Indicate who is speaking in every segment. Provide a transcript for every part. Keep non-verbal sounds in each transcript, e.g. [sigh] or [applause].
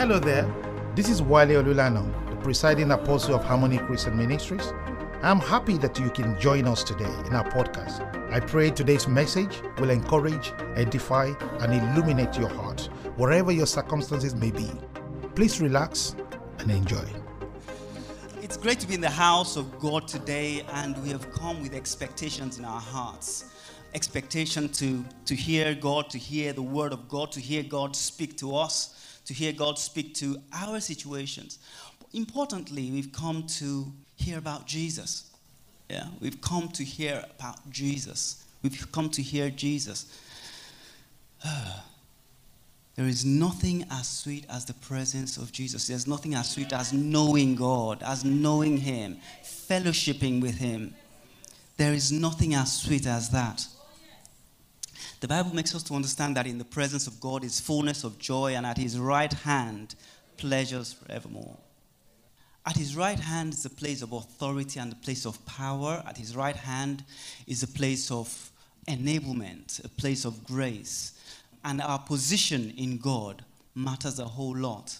Speaker 1: Hello there. This is Wale Olulano, the presiding apostle of Harmony Christian Ministries. I'm happy that you can join us today in our podcast. I pray today's message will encourage, edify, and illuminate your heart, wherever your circumstances may be. Please relax and enjoy.
Speaker 2: It's great to be in the house of God today, and we have come with expectations in our hearts. Expectation to, to hear God, to hear the word of God, to hear God speak to us, to hear God speak to our situations. Importantly, we've come to hear about Jesus. Yeah, we've come to hear about Jesus. We've come to hear Jesus. [sighs] There is nothing as sweet as the presence of Jesus. There's nothing as sweet as knowing God, as knowing Him, fellowshipping with Him. There is nothing as sweet as that. The Bible makes us to understand that in the presence of God is fullness of joy, and at His right hand, pleasures forevermore. At His right hand is a place of authority and a place of power. At His right hand is a place of enablement, a place of grace and our position in God matters a whole lot.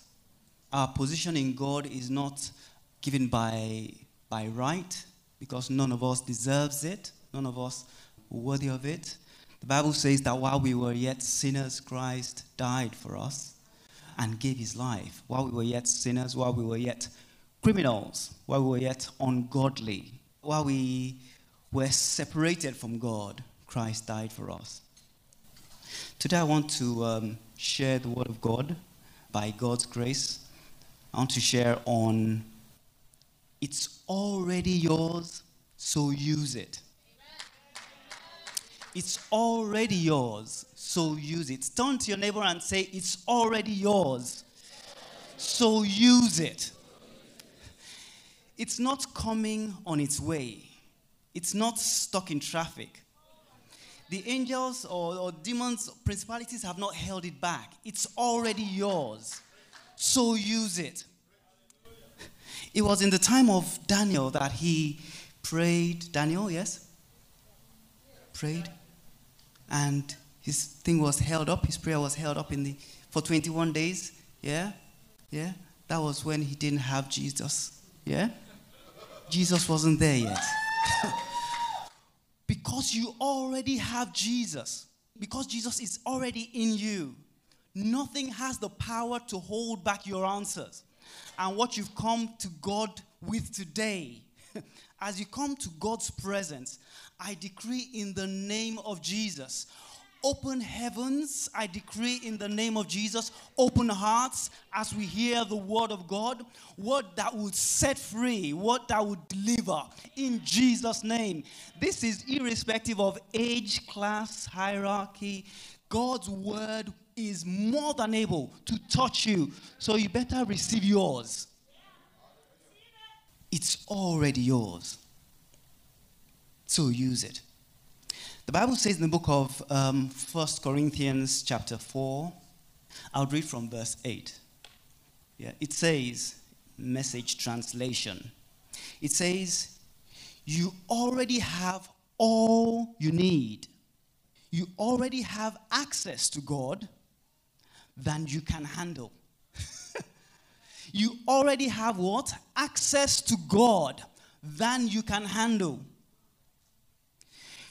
Speaker 2: Our position in God is not given by, by right, because none of us deserves it, none of us worthy of it. The Bible says that while we were yet sinners, Christ died for us and gave his life. While we were yet sinners, while we were yet criminals, while we were yet ungodly, while we were separated from God, Christ died for us. Today, I want to um, share the Word of God by God's grace. I want to share on it's already yours, so use it. It's already yours, so use it. Turn to your neighbor and say, It's already yours, so use it. It's not coming on its way, it's not stuck in traffic the angels or, or demons, principalities have not held it back. It's already yours. So use it. It was in the time of Daniel that he prayed. Daniel, yes? Prayed. And his thing was held up. His prayer was held up in the for 21 days. Yeah? Yeah? That was when he didn't have Jesus. Yeah? Jesus wasn't there yet. [laughs] Because you already have Jesus, because Jesus is already in you, nothing has the power to hold back your answers. And what you've come to God with today, [laughs] as you come to God's presence, I decree in the name of Jesus Open heavens, I decree in the name of Jesus. Open hearts as we hear the word of God. Word that would set free, word that would deliver in Jesus' name. This is irrespective of age, class, hierarchy. God's word is more than able to touch you. So you better receive yours. It's already yours. So use it. The Bible says in the book of um, 1 Corinthians, chapter 4, I'll read from verse 8. Yeah, it says, message translation. It says, You already have all you need. You already have access to God than you can handle. You already have what? Access to God than you can handle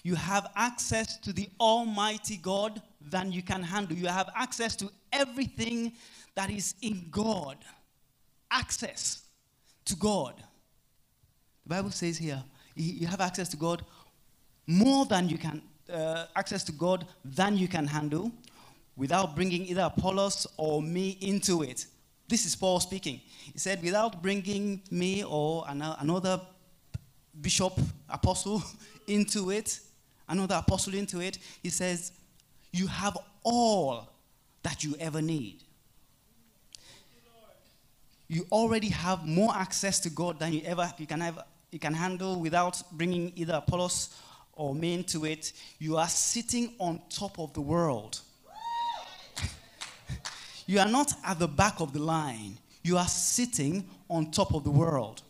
Speaker 2: you have access to the Almighty God than you can handle. You have access to everything that is in God. Access to God. The Bible says here, you have access to God more than you can, uh, access to God than you can handle without bringing either Apollos or me into it. This is Paul speaking. He said, without bringing me or another bishop, apostle [laughs] into it, another apostle into it, he says, You have all that you ever need. You already have more access to God than you ever you can ever you can handle without bringing either Apollos or me into it. You are sitting on top of the world. You are not at the back of the line. You are sitting on top of the world.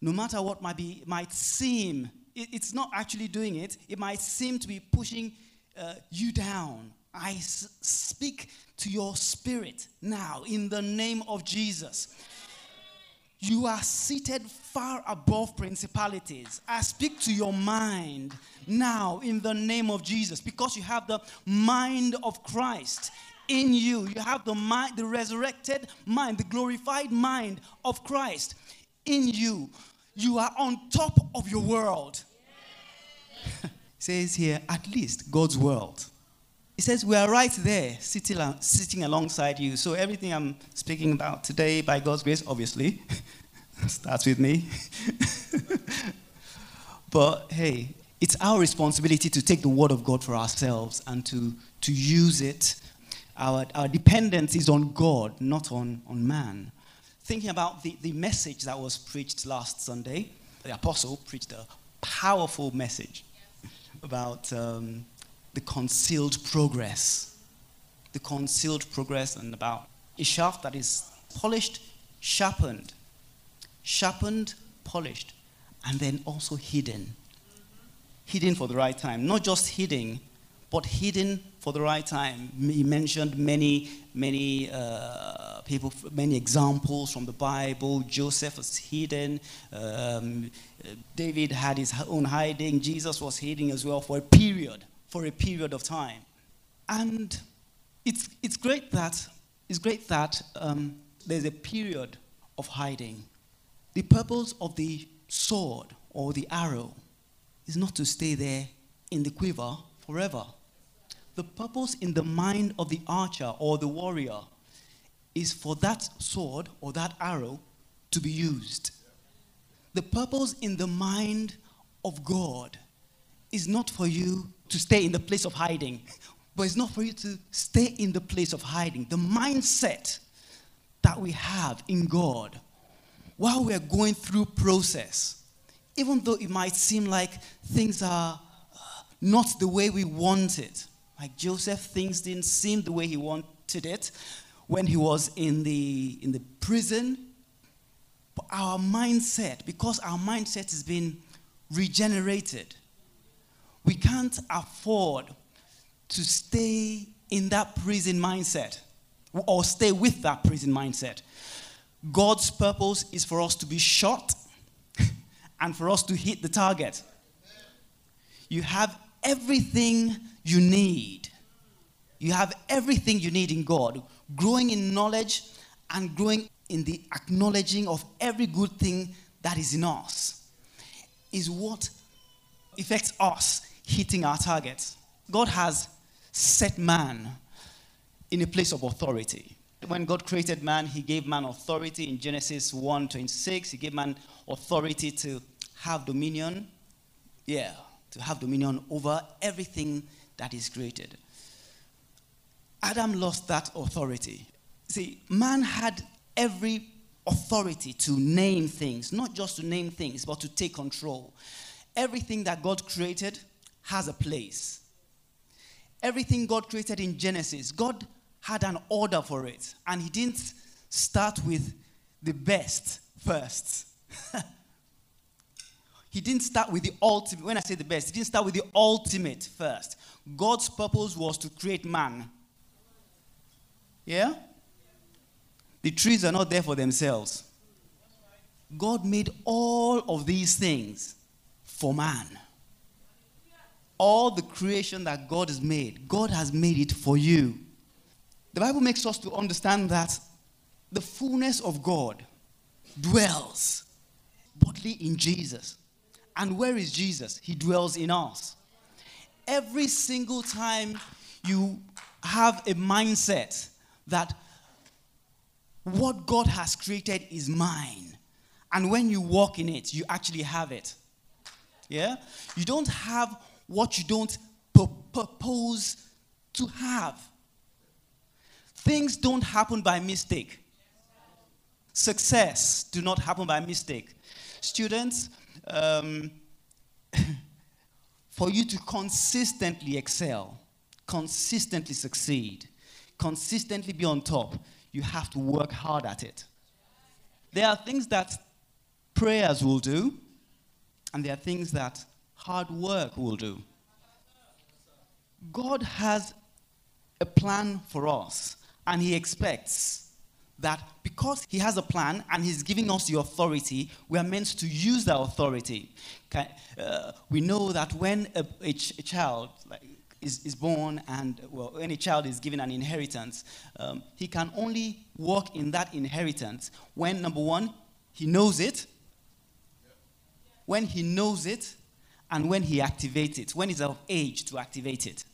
Speaker 2: No matter what might be might seem it, it's not actually doing it. It might seem to be pushing uh, you down. I s- speak to your spirit now in the name of Jesus. You are seated far above principalities. I speak to your mind now in the name of Jesus because you have the mind of Christ in you. You have the mind, the resurrected mind, the glorified mind of Christ in you. You are on top of your world. [laughs] says here, at least God's world. It says we are right there, sitting, sitting alongside you. So everything I'm speaking about today, by God's grace, obviously, [laughs] starts with me. [laughs] but hey, it's our responsibility to take the word of God for ourselves and to, to use it. Our, our dependence is on God, not on, on man. Thinking about the, the message that was preached last Sunday, the apostle preached a powerful message about um, the concealed progress. The concealed progress, and about a shaft that is polished, sharpened, sharpened, polished, and then also hidden. Hidden for the right time. Not just hidden, but hidden for the right time. He mentioned many, many uh, people, many examples from the Bible. Joseph was hidden. Um, David had his own hiding. Jesus was hiding as well for a period, for a period of time. And it's, it's great that, it's great that um, there's a period of hiding. The purpose of the sword or the arrow is not to stay there in the quiver forever. The purpose in the mind of the archer or the warrior is for that sword or that arrow to be used. The purpose in the mind of God is not for you to stay in the place of hiding, but it's not for you to stay in the place of hiding. The mindset that we have in God while we're going through process, even though it might seem like things are uh, not the way we want it, like Joseph, things didn't seem the way he wanted it when he was in the, in the prison. But our mindset, because our mindset has been regenerated, we can't afford to stay in that prison mindset or stay with that prison mindset. God's purpose is for us to be shot [laughs] and for us to hit the target. You have everything you need. You have everything you need in God, growing in knowledge and growing in the acknowledging of every good thing that is in us is what affects us hitting our targets. God has set man in a place of authority. When God created man, he gave man authority in Genesis 1:26. He gave man authority to have dominion. Yeah, to have dominion over everything that is created. Adam lost that authority. See, man had every authority to name things, not just to name things, but to take control. Everything that God created has a place. Everything God created in Genesis, God had an order for it, and He didn't start with the best first. [laughs] he didn't start with the ultimate. When I say the best, he didn't start with the ultimate first. God's purpose was to create man. Yeah? The trees are not there for themselves. God made all of these things for man. All the creation that God has made, God has made it for you. The Bible makes us to understand that the fullness of God dwells bodily in Jesus. And where is Jesus? He dwells in us. Every single time you have a mindset that what God has created is mine, and when you walk in it, you actually have it. Yeah? You don't have what you don't purpose to have. Things don't happen by mistake. Success do not happen by mistake. Students, um, [laughs] for you to consistently excel, consistently succeed, consistently be on top, you have to work hard at it. There are things that prayers will do, and there are things that hard work will do. God has a plan for us, and He expects that because He has a plan and He's giving us the authority, we are meant to use that authority. Uh, we know that when a, a, ch- a child like, is, is born and well, when a child is given an inheritance, um, he can only walk in that inheritance when, number one, he knows it, when he knows it, and when he activates it, when he's of age to activate it,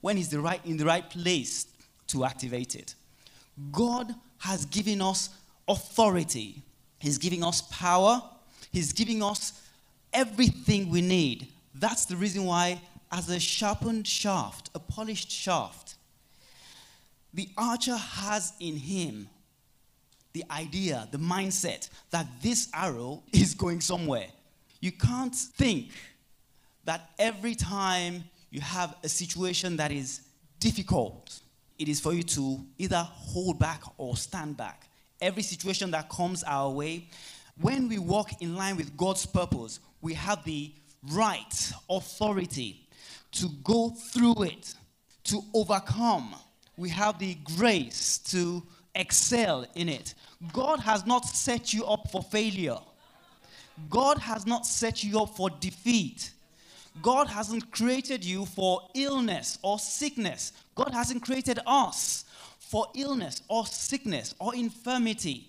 Speaker 2: when he's the right, in the right place to activate it. God has given us authority, He's giving us power, He's giving us everything we need. That's the reason why, as a sharpened shaft, a polished shaft, the archer has in him the idea, the mindset that this arrow [laughs] is going somewhere. You can't think that every time you have a situation that is difficult, it is for you to either hold back or stand back. Every situation that comes our way, when we walk in line with God's purpose, we have the right authority to go through it, to overcome. We have the grace to excel in it. God has not set you up for failure. God has not set you up for defeat. God hasn't created you for illness or sickness. God hasn't created us for illness or sickness or infirmity.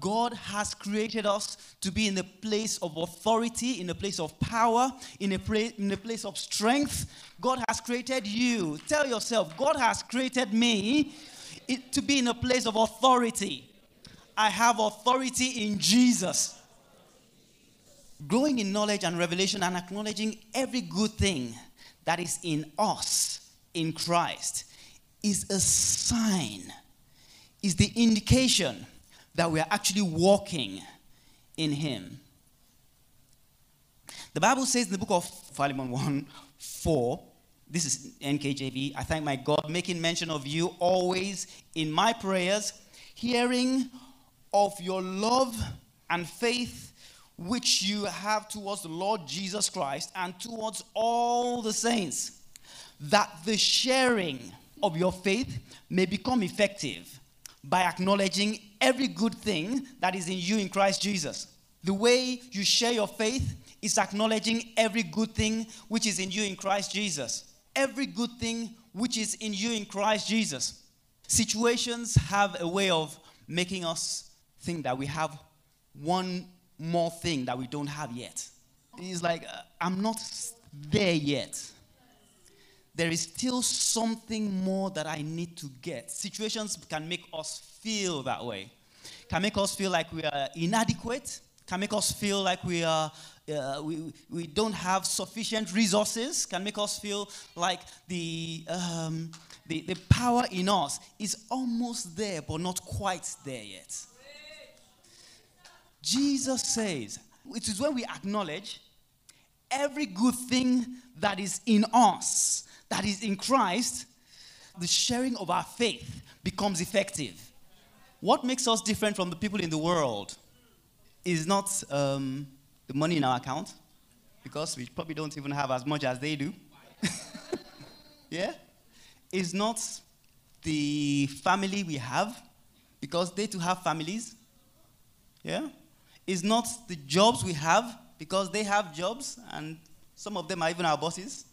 Speaker 2: God has created us to be in a place of authority, in a place of power, in a, pra- in a place of strength. God has created you. Tell yourself, God has created me to be in a place of authority. I have authority in Jesus growing in knowledge and revelation and acknowledging every good thing that is in us in Christ is a sign, is the indication that we are actually walking in Him. The Bible says in the book of Philemon 1 4, this is NKJV, I thank my God, making mention of you always in my prayers, hearing of your love and faith which you have towards the Lord Jesus Christ and towards all the saints, that the sharing of your faith may become effective by acknowledging every good thing that is in you in Christ Jesus. The way you share your faith is acknowledging every good thing which is in you in Christ Jesus. Every good thing which is in you in Christ Jesus. Situations have a way of making us think that we have one more thing that we don't have yet. It's like, uh, I'm not there yet. There is still something more that I need to get. Situations can make us feel that way, can make us feel like we are inadequate, can make us feel like we are. Uh, we, we don't have sufficient resources can make us feel like the, um, the, the power in us is almost there but not quite there yet Jesus says, it is when we acknowledge every good thing that is in us, that is in Christ, the sharing of our faith becomes effective. What makes us different from the people in the world is not um, the money in our account, because we probably don't even have as much as they do. [laughs] yeah? Is not the family we have, because they too have families. Yeah? Is not the jobs we have, because they have jobs, and some of them are even our bosses.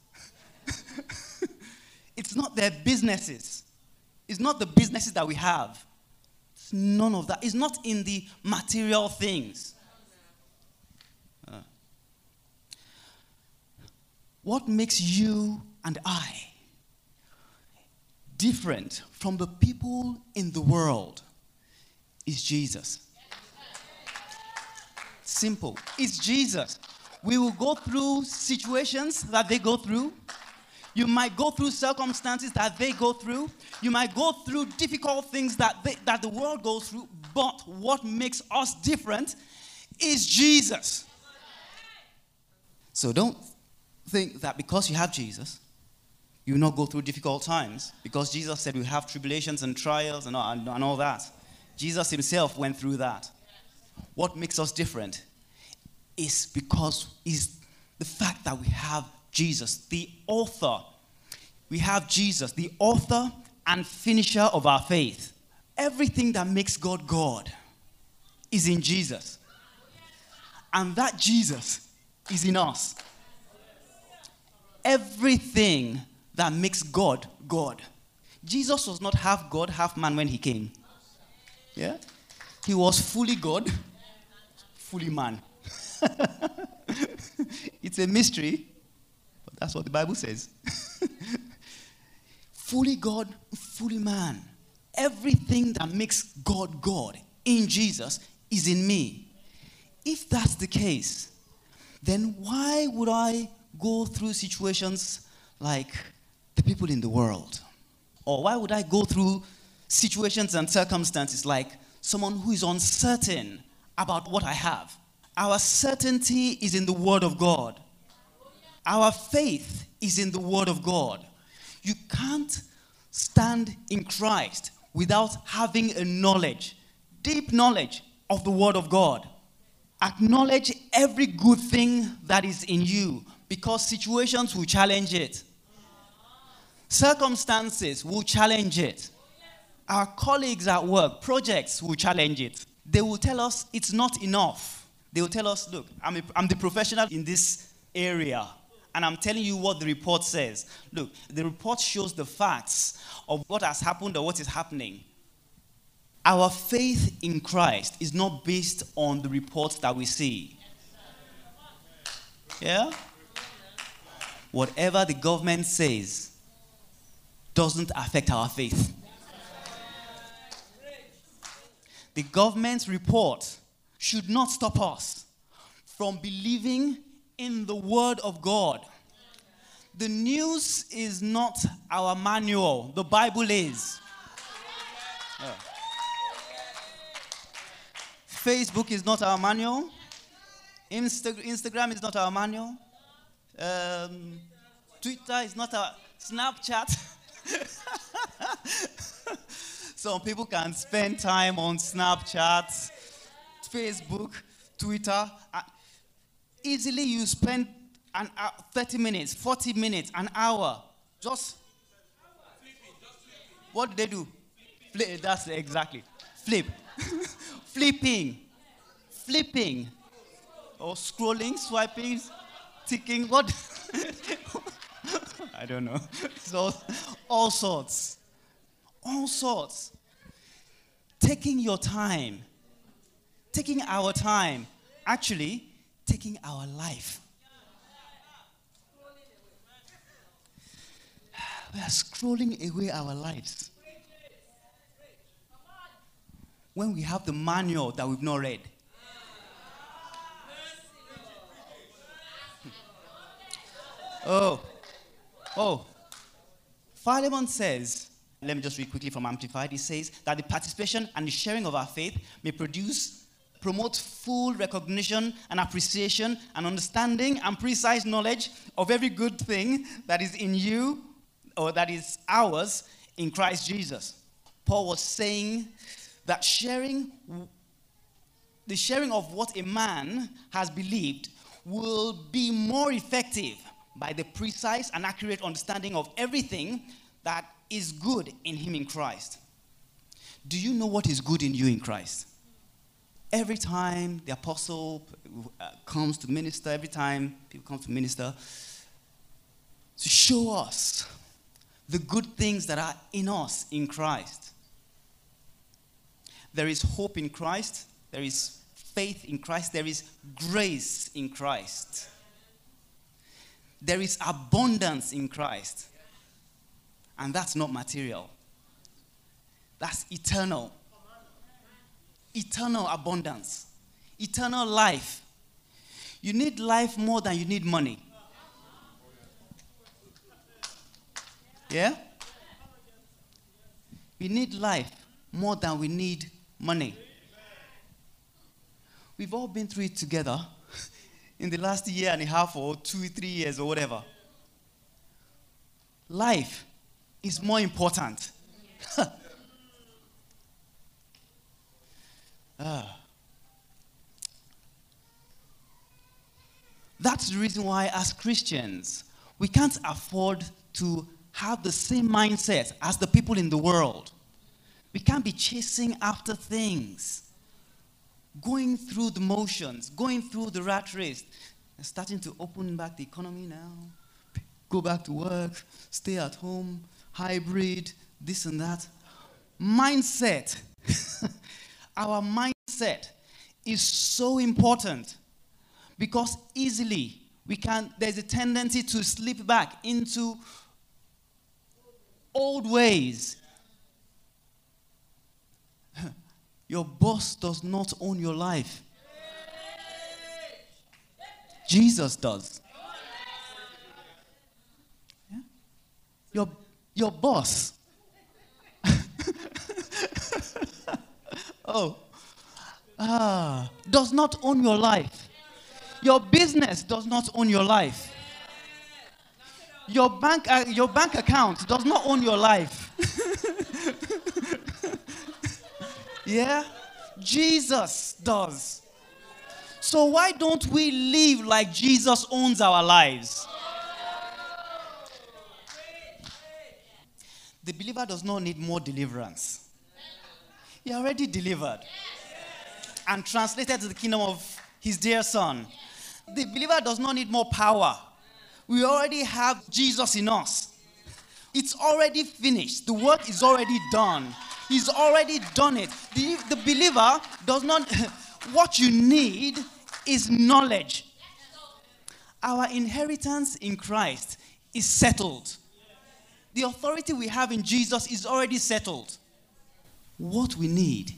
Speaker 2: [laughs] it's not their businesses. It's not the businesses that we have. It's none of that. It's not in the material things. Uh, what makes you and I different from the people in the world is Jesus. Simple. It's Jesus. We will go through situations that they go through. You might go through circumstances that they go through. You might go through difficult things that, they, that the world goes through. But what makes us different is Jesus. So don't think that because you have Jesus, you will not go through difficult times. Because Jesus said we have tribulations and trials and all, and all that. Jesus himself went through that. What makes us different is because is the fact that we have Jesus, the author. we have Jesus, the author and finisher of our faith. Everything that makes God God is in Jesus. And that Jesus is in us. Everything that makes God God. Jesus was not half God, half man when he came. Yeah? He was fully God, fully man. [laughs] it's a mystery, but that's what the Bible says. [laughs] fully God, fully man. Everything that makes God God in Jesus is in me. If that's the case, then why would I go through situations like the people in the world? Or why would I go through situations and circumstances like someone who is uncertain about what I have? Our certainty is in the Word of God. Our faith is in the Word of God. You can't stand in Christ without having a knowledge, deep knowledge of the Word of God. Acknowledge every good thing that is in you because situations will challenge it. Circumstances will challenge it. Our colleagues at work, projects will challenge it. They will tell us it's not enough. They will tell us, look, I'm, a, I'm the professional in this area, and I'm telling you what the report says. Look, the report shows the facts of what has happened or what is happening. Our faith in Christ is not based on the reports that we see. Yeah? Whatever the government says doesn't affect our faith. The government's report should not stop us from believing in the Word of God. The news is not our manual, the Bible is. Yeah. Facebook is not our manual. Insta- Instagram is not our manual. Um, Twitter is not our Snapchat. [laughs] Some people can spend time on Snapchat, Facebook, Twitter. Uh, easily, you spend an hour, 30 minutes, 40 minutes, an hour. Just what do they do? Flip, that's exactly flip, [laughs] flipping, flipping, or scrolling, swiping, ticking. What? [laughs] I don't know. So all sorts, all sorts. Taking your time, taking our time, actually taking our life. We are scrolling away our lives. When we have the manual that we've not read. Oh, oh. Philemon says, let me just read quickly from Amplified. He says that the participation and the sharing of our faith may produce, promote full recognition and appreciation and understanding and precise knowledge of every good thing that is in you or that is ours in Christ Jesus. Paul was saying that sharing, the sharing of what a man has believed will be more effective by the precise and accurate understanding of everything that is good in him in Christ. Do you know what is good in you in Christ? Every time the apostle uh, comes to minister, every time people come to minister, to show us the good things that are in us in Christ. There is hope in Christ, there is faith in Christ, there is grace in Christ. There is abundance in Christ. And that's not material, that's eternal. Eternal abundance, eternal life. You need life more than you need money. Yeah? We need life more than we need money. We've all been through it together [laughs] in the last year and a half or two, three years or whatever. Life is more important. [laughs] ah. That's the reason why, as Christians, we can't afford to have the same mindset as the people in the world. We can't be chasing after things, going through the motions, going through the rat race, and starting to open back the economy now, go back to work, stay at home, hybrid, this and that. Mindset. [laughs] Our mindset is so important because easily we can there's a tendency to slip back into old ways. [laughs] Your boss does not own your life. Jesus does. Your, your boss. [laughs] Oh ah, does not own your life your business does not own your life. Your bank, uh, your bank account does not own your life. [laughs] yeah? Jesus does. So why don't we live like Jesus owns our lives? The believer does not need more deliverance. He already delivered and translated to the kingdom of his dear son. The believer does not need more power. We already have Jesus in us. It's already finished. The work is already done. He's already done it. The, the believer does not, [laughs] what you need is knowledge. Our inheritance in Christ is settled. The authority we have in Jesus is already settled. What we need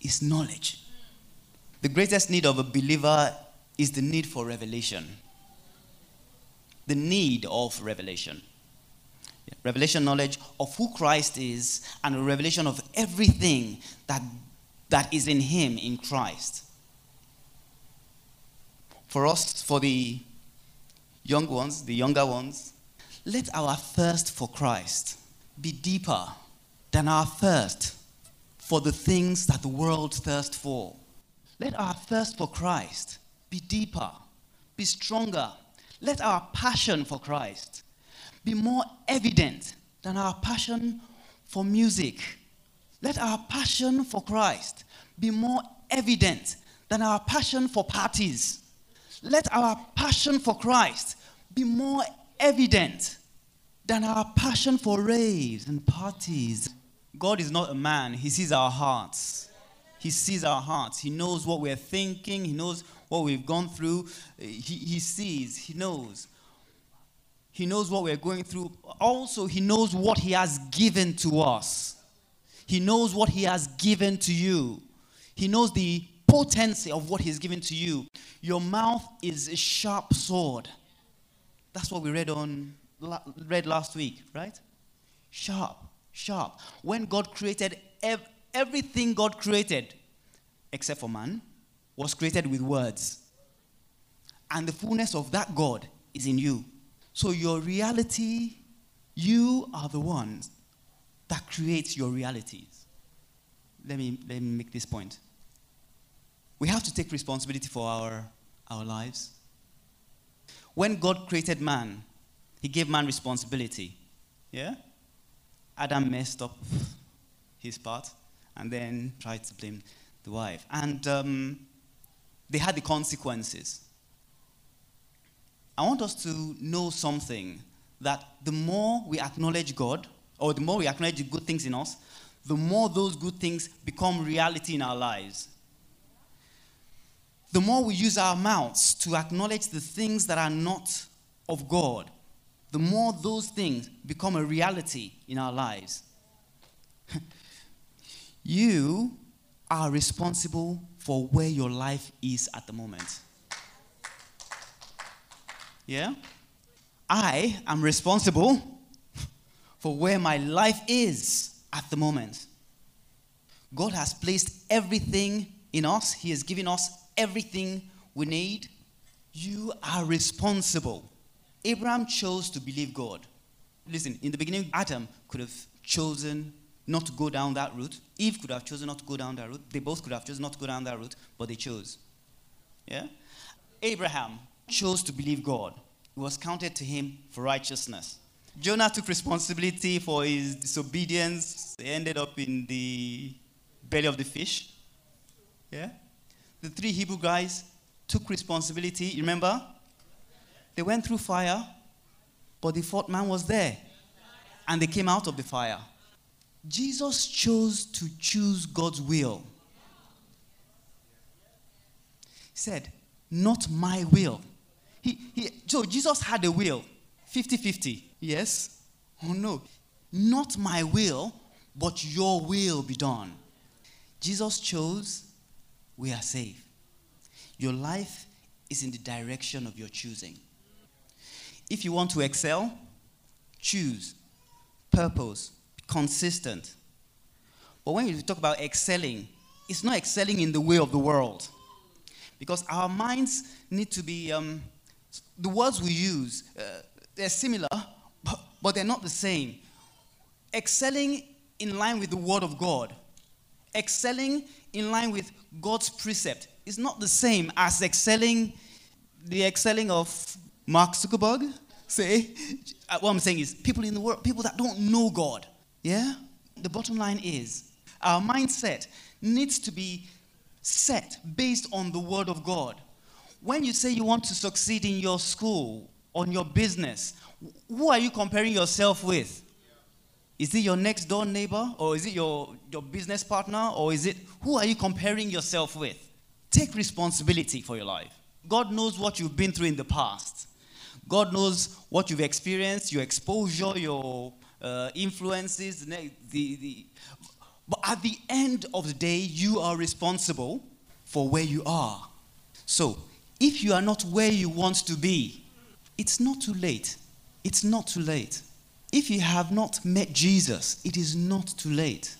Speaker 2: is knowledge. The greatest need of a believer is the need for revelation. The need of revelation. Revelation knowledge of who Christ is and a revelation of everything that, that is in Him in Christ. For us, for the young ones, the younger ones, let our thirst for Christ be deeper than our thirst for the things that the world thirsts for. Let our thirst for Christ be deeper, be stronger. Let our passion for Christ be more evident than our passion for music. Let our passion for Christ be more evident than our passion for parties. Let our passion for Christ be more evident than our passion for raves and parties. God is not a man, He sees our hearts. He sees our hearts. He knows what we're thinking. He knows what we've gone through. He, he sees, He knows. He knows what we're going through. Also, He knows what He has given to us. He knows what He has given to you. He knows the potency of what He's given to you. Your mouth is a sharp sword. That's what we read on read last week, right? Sharp, sharp. When God created ev- everything God created, except for man, was created with words. And the fullness of that God is in you. So your reality, you are the ones that creates your realities. Let me, let me make this point. We have to take responsibility for our, our lives. When God created man, he gave man responsibility. Yeah? Adam messed up his part and then tried to blame the wife. And um, they had the consequences. I want us to know something that the more we acknowledge God, or the more we acknowledge the good things in us, the more those good things become reality in our lives. The more we use our mouths to acknowledge the things that are not of God, the more those things become a reality in our lives. [laughs] you are responsible for where your life is at the moment. Yeah? I am responsible [laughs] for where my life is at the moment. God has placed everything in us, He has given us everything we need. You are responsible. Abraham chose to believe God. Listen, in the beginning, Adam could have chosen not to go down that route. Eve could have chosen not to go down that route. They both could have chosen not to go down that route, but they chose. Yeah? Abraham chose to believe God. It was counted to him for righteousness. Jonah took responsibility for his disobedience. He ended up in the belly of the fish. Yeah? The three Hebrew guys took responsibility. You remember? They went through fire, but the fourth man was there. And they came out of the fire. Jesus chose to choose God's will. He said, Not my will. He, he, so Jesus had a will 50 50. Yes? Oh no. Not my will, but your will be done. Jesus chose, we are saved. Your life is in the direction of your choosing. If you want to excel, choose, purpose, consistent. But when you talk about excelling, it's not excelling in the way of the world. Because our minds need to be, um, the words we use, uh, they're similar, but, but they're not the same. Excelling in line with the Word of God, excelling in line with God's precept is not the same as excelling, the excelling of Mark Zuckerberg. Say, uh, what I'm saying is people in the world, people that don't know God. Yeah? The bottom line is our mindset needs to be set based on the Word of God. When you say you want to succeed in your school, on your business, who are you comparing yourself with? Is it your next door neighbor? Or is it your, your business partner? Or is it who are you comparing yourself with? Take responsibility for your life. God knows what you've been through in the past. God knows what you've experienced, your exposure, your uh, influences. The, the, but at the end of the day, you are responsible for where you are. So, if you are not where you want to be, it's not too late. It's not too late. If you have not met Jesus, it is not too late.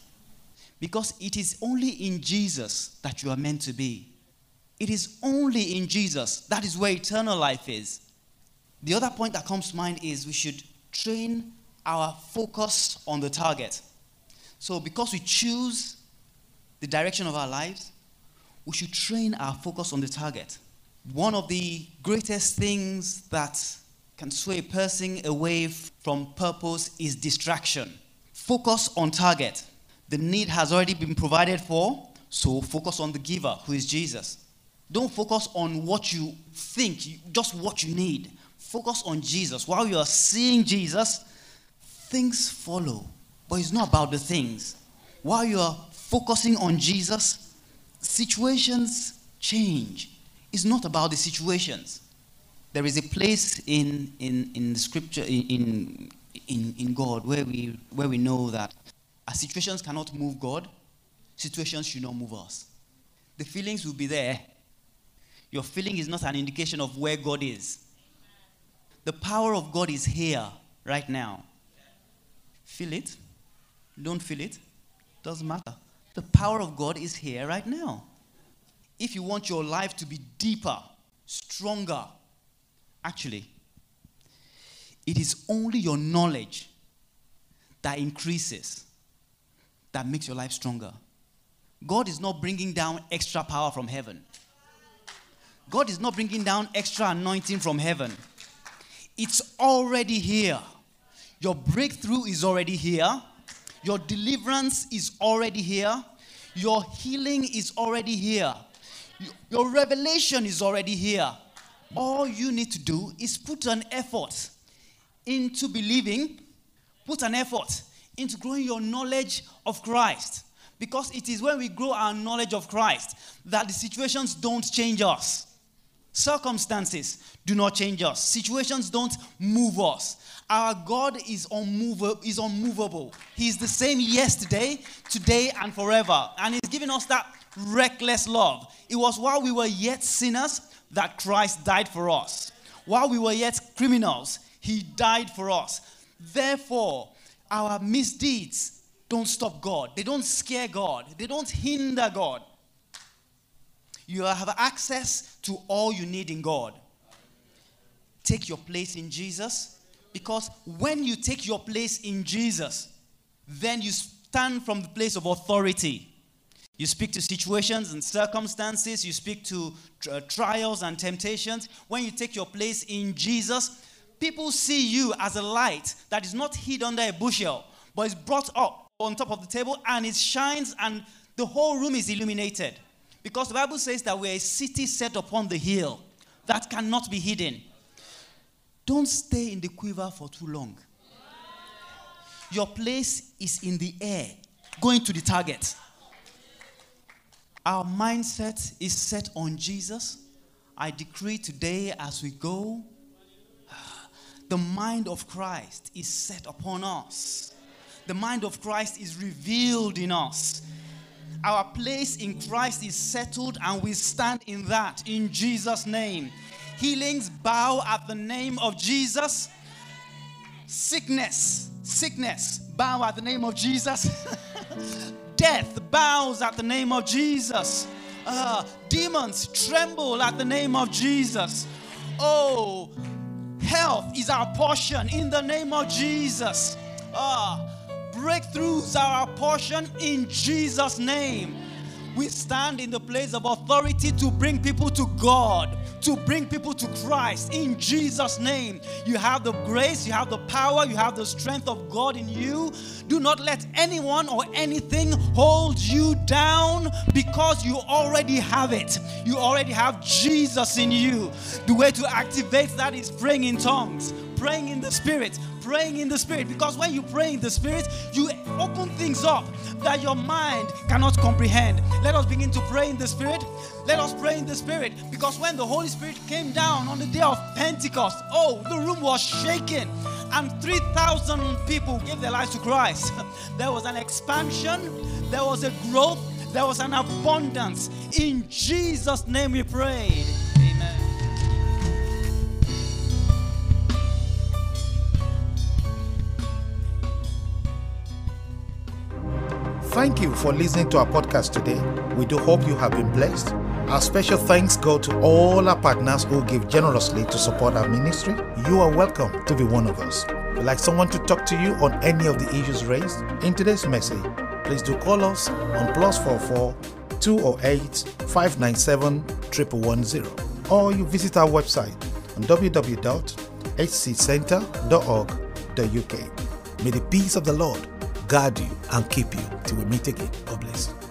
Speaker 2: Because it is only in Jesus that you are meant to be. It is only in Jesus. That is where eternal life is. The other point that comes to mind is we should train our focus on the target. So, because we choose the direction of our lives, we should train our focus on the target. One of the greatest things that can sway a person away from purpose is distraction. Focus on target. The need has already been provided for, so focus on the giver, who is Jesus. Don't focus on what you think, just what you need. Focus on Jesus. While you are seeing Jesus, things follow. But it's not about the things. While you are focusing on Jesus, situations change. It's not about the situations. There is a place in, in, in the scripture, in, in, in God, where we, where we know that our situations cannot move God, situations should not move us. The feelings will be there. Your feeling is not an indication of where God is. The power of God is here right now. Feel it? Don't feel it? Doesn't matter. The power of God is here right now. If you want your life to be deeper, stronger, actually, it is only your knowledge that increases, that makes your life stronger. God is not bringing down extra power from heaven. God is not bringing down extra anointing from heaven. It's already here. Your breakthrough is already here. Your deliverance is already here. Your healing is already here. Your revelation is already here. All you need to do is put an effort into believing, put an effort into growing your knowledge of Christ. Because it is when we grow our knowledge of Christ that the situations don't change us. Circumstances do not change us. Situations don't move us. Our God is unmovable, is unmovable. He's the same yesterday, today, and forever. And He's giving us that reckless love. It was while we were yet sinners that Christ died for us. While we were yet criminals, He died for us. Therefore, our misdeeds don't stop God. They don't scare God. They don't hinder God. You have access to all you need in God. Take your place in Jesus because when you take your place in Jesus, then you stand from the place of authority. You speak to situations and circumstances, you speak to uh, trials and temptations. When you take your place in Jesus, people see you as a light that is not hid under a bushel, but is brought up on top of the table and it shines and the whole room is illuminated. Because the Bible says that we're a city set upon the hill that cannot be hidden. Don't stay in the quiver for too long. Your place is in the air, going to the target. Our mindset is set on Jesus. I decree today as we go, [sighs] the mind of Christ is set upon us. The mind of Christ is revealed in us. Our place in Christ is settled, and we stand in that in Jesus' name. Healings bow at the name of Jesus. Sickness, sickness bow at the name of Jesus. [laughs] Death bows at the name of Jesus. Uh, demons tremble at the name of Jesus. Oh, health is our portion in the name of Jesus. Uh, breakthroughs are our portion in Jesus' name. We stand in the place of authority to bring people to God, to bring people to Christ in Jesus' name. You have the grace, you have the power, you have the strength of God in you. Do not let anyone or anything hold you down because you already have it. You already have Jesus in you. The way to activate that is praying in tongues, praying in the Spirit, praying in the Spirit. Because when you pray in the Spirit, you open things up that your mind cannot comprehend. Let us begin to pray in the Spirit. Let us pray in the Spirit. Because when the Holy Spirit came down on the day of Pentecost, oh, the room was shaking. And 3,000 people gave their lives to Christ. [laughs] There was an expansion, there was a growth, there was an abundance. In Jesus' name we prayed.
Speaker 1: Thank you for listening to our podcast today. We do hope you have been blessed. Our special thanks go to all our partners who give generously to support our ministry. You are welcome to be one of us. If you'd like someone to talk to you on any of the issues raised in today's message? Please do call us on plus 44 208 597 1110 or you visit our website on www.hccenter.org.uk. May the peace of the Lord guard you and keep you till we meet again. God bless.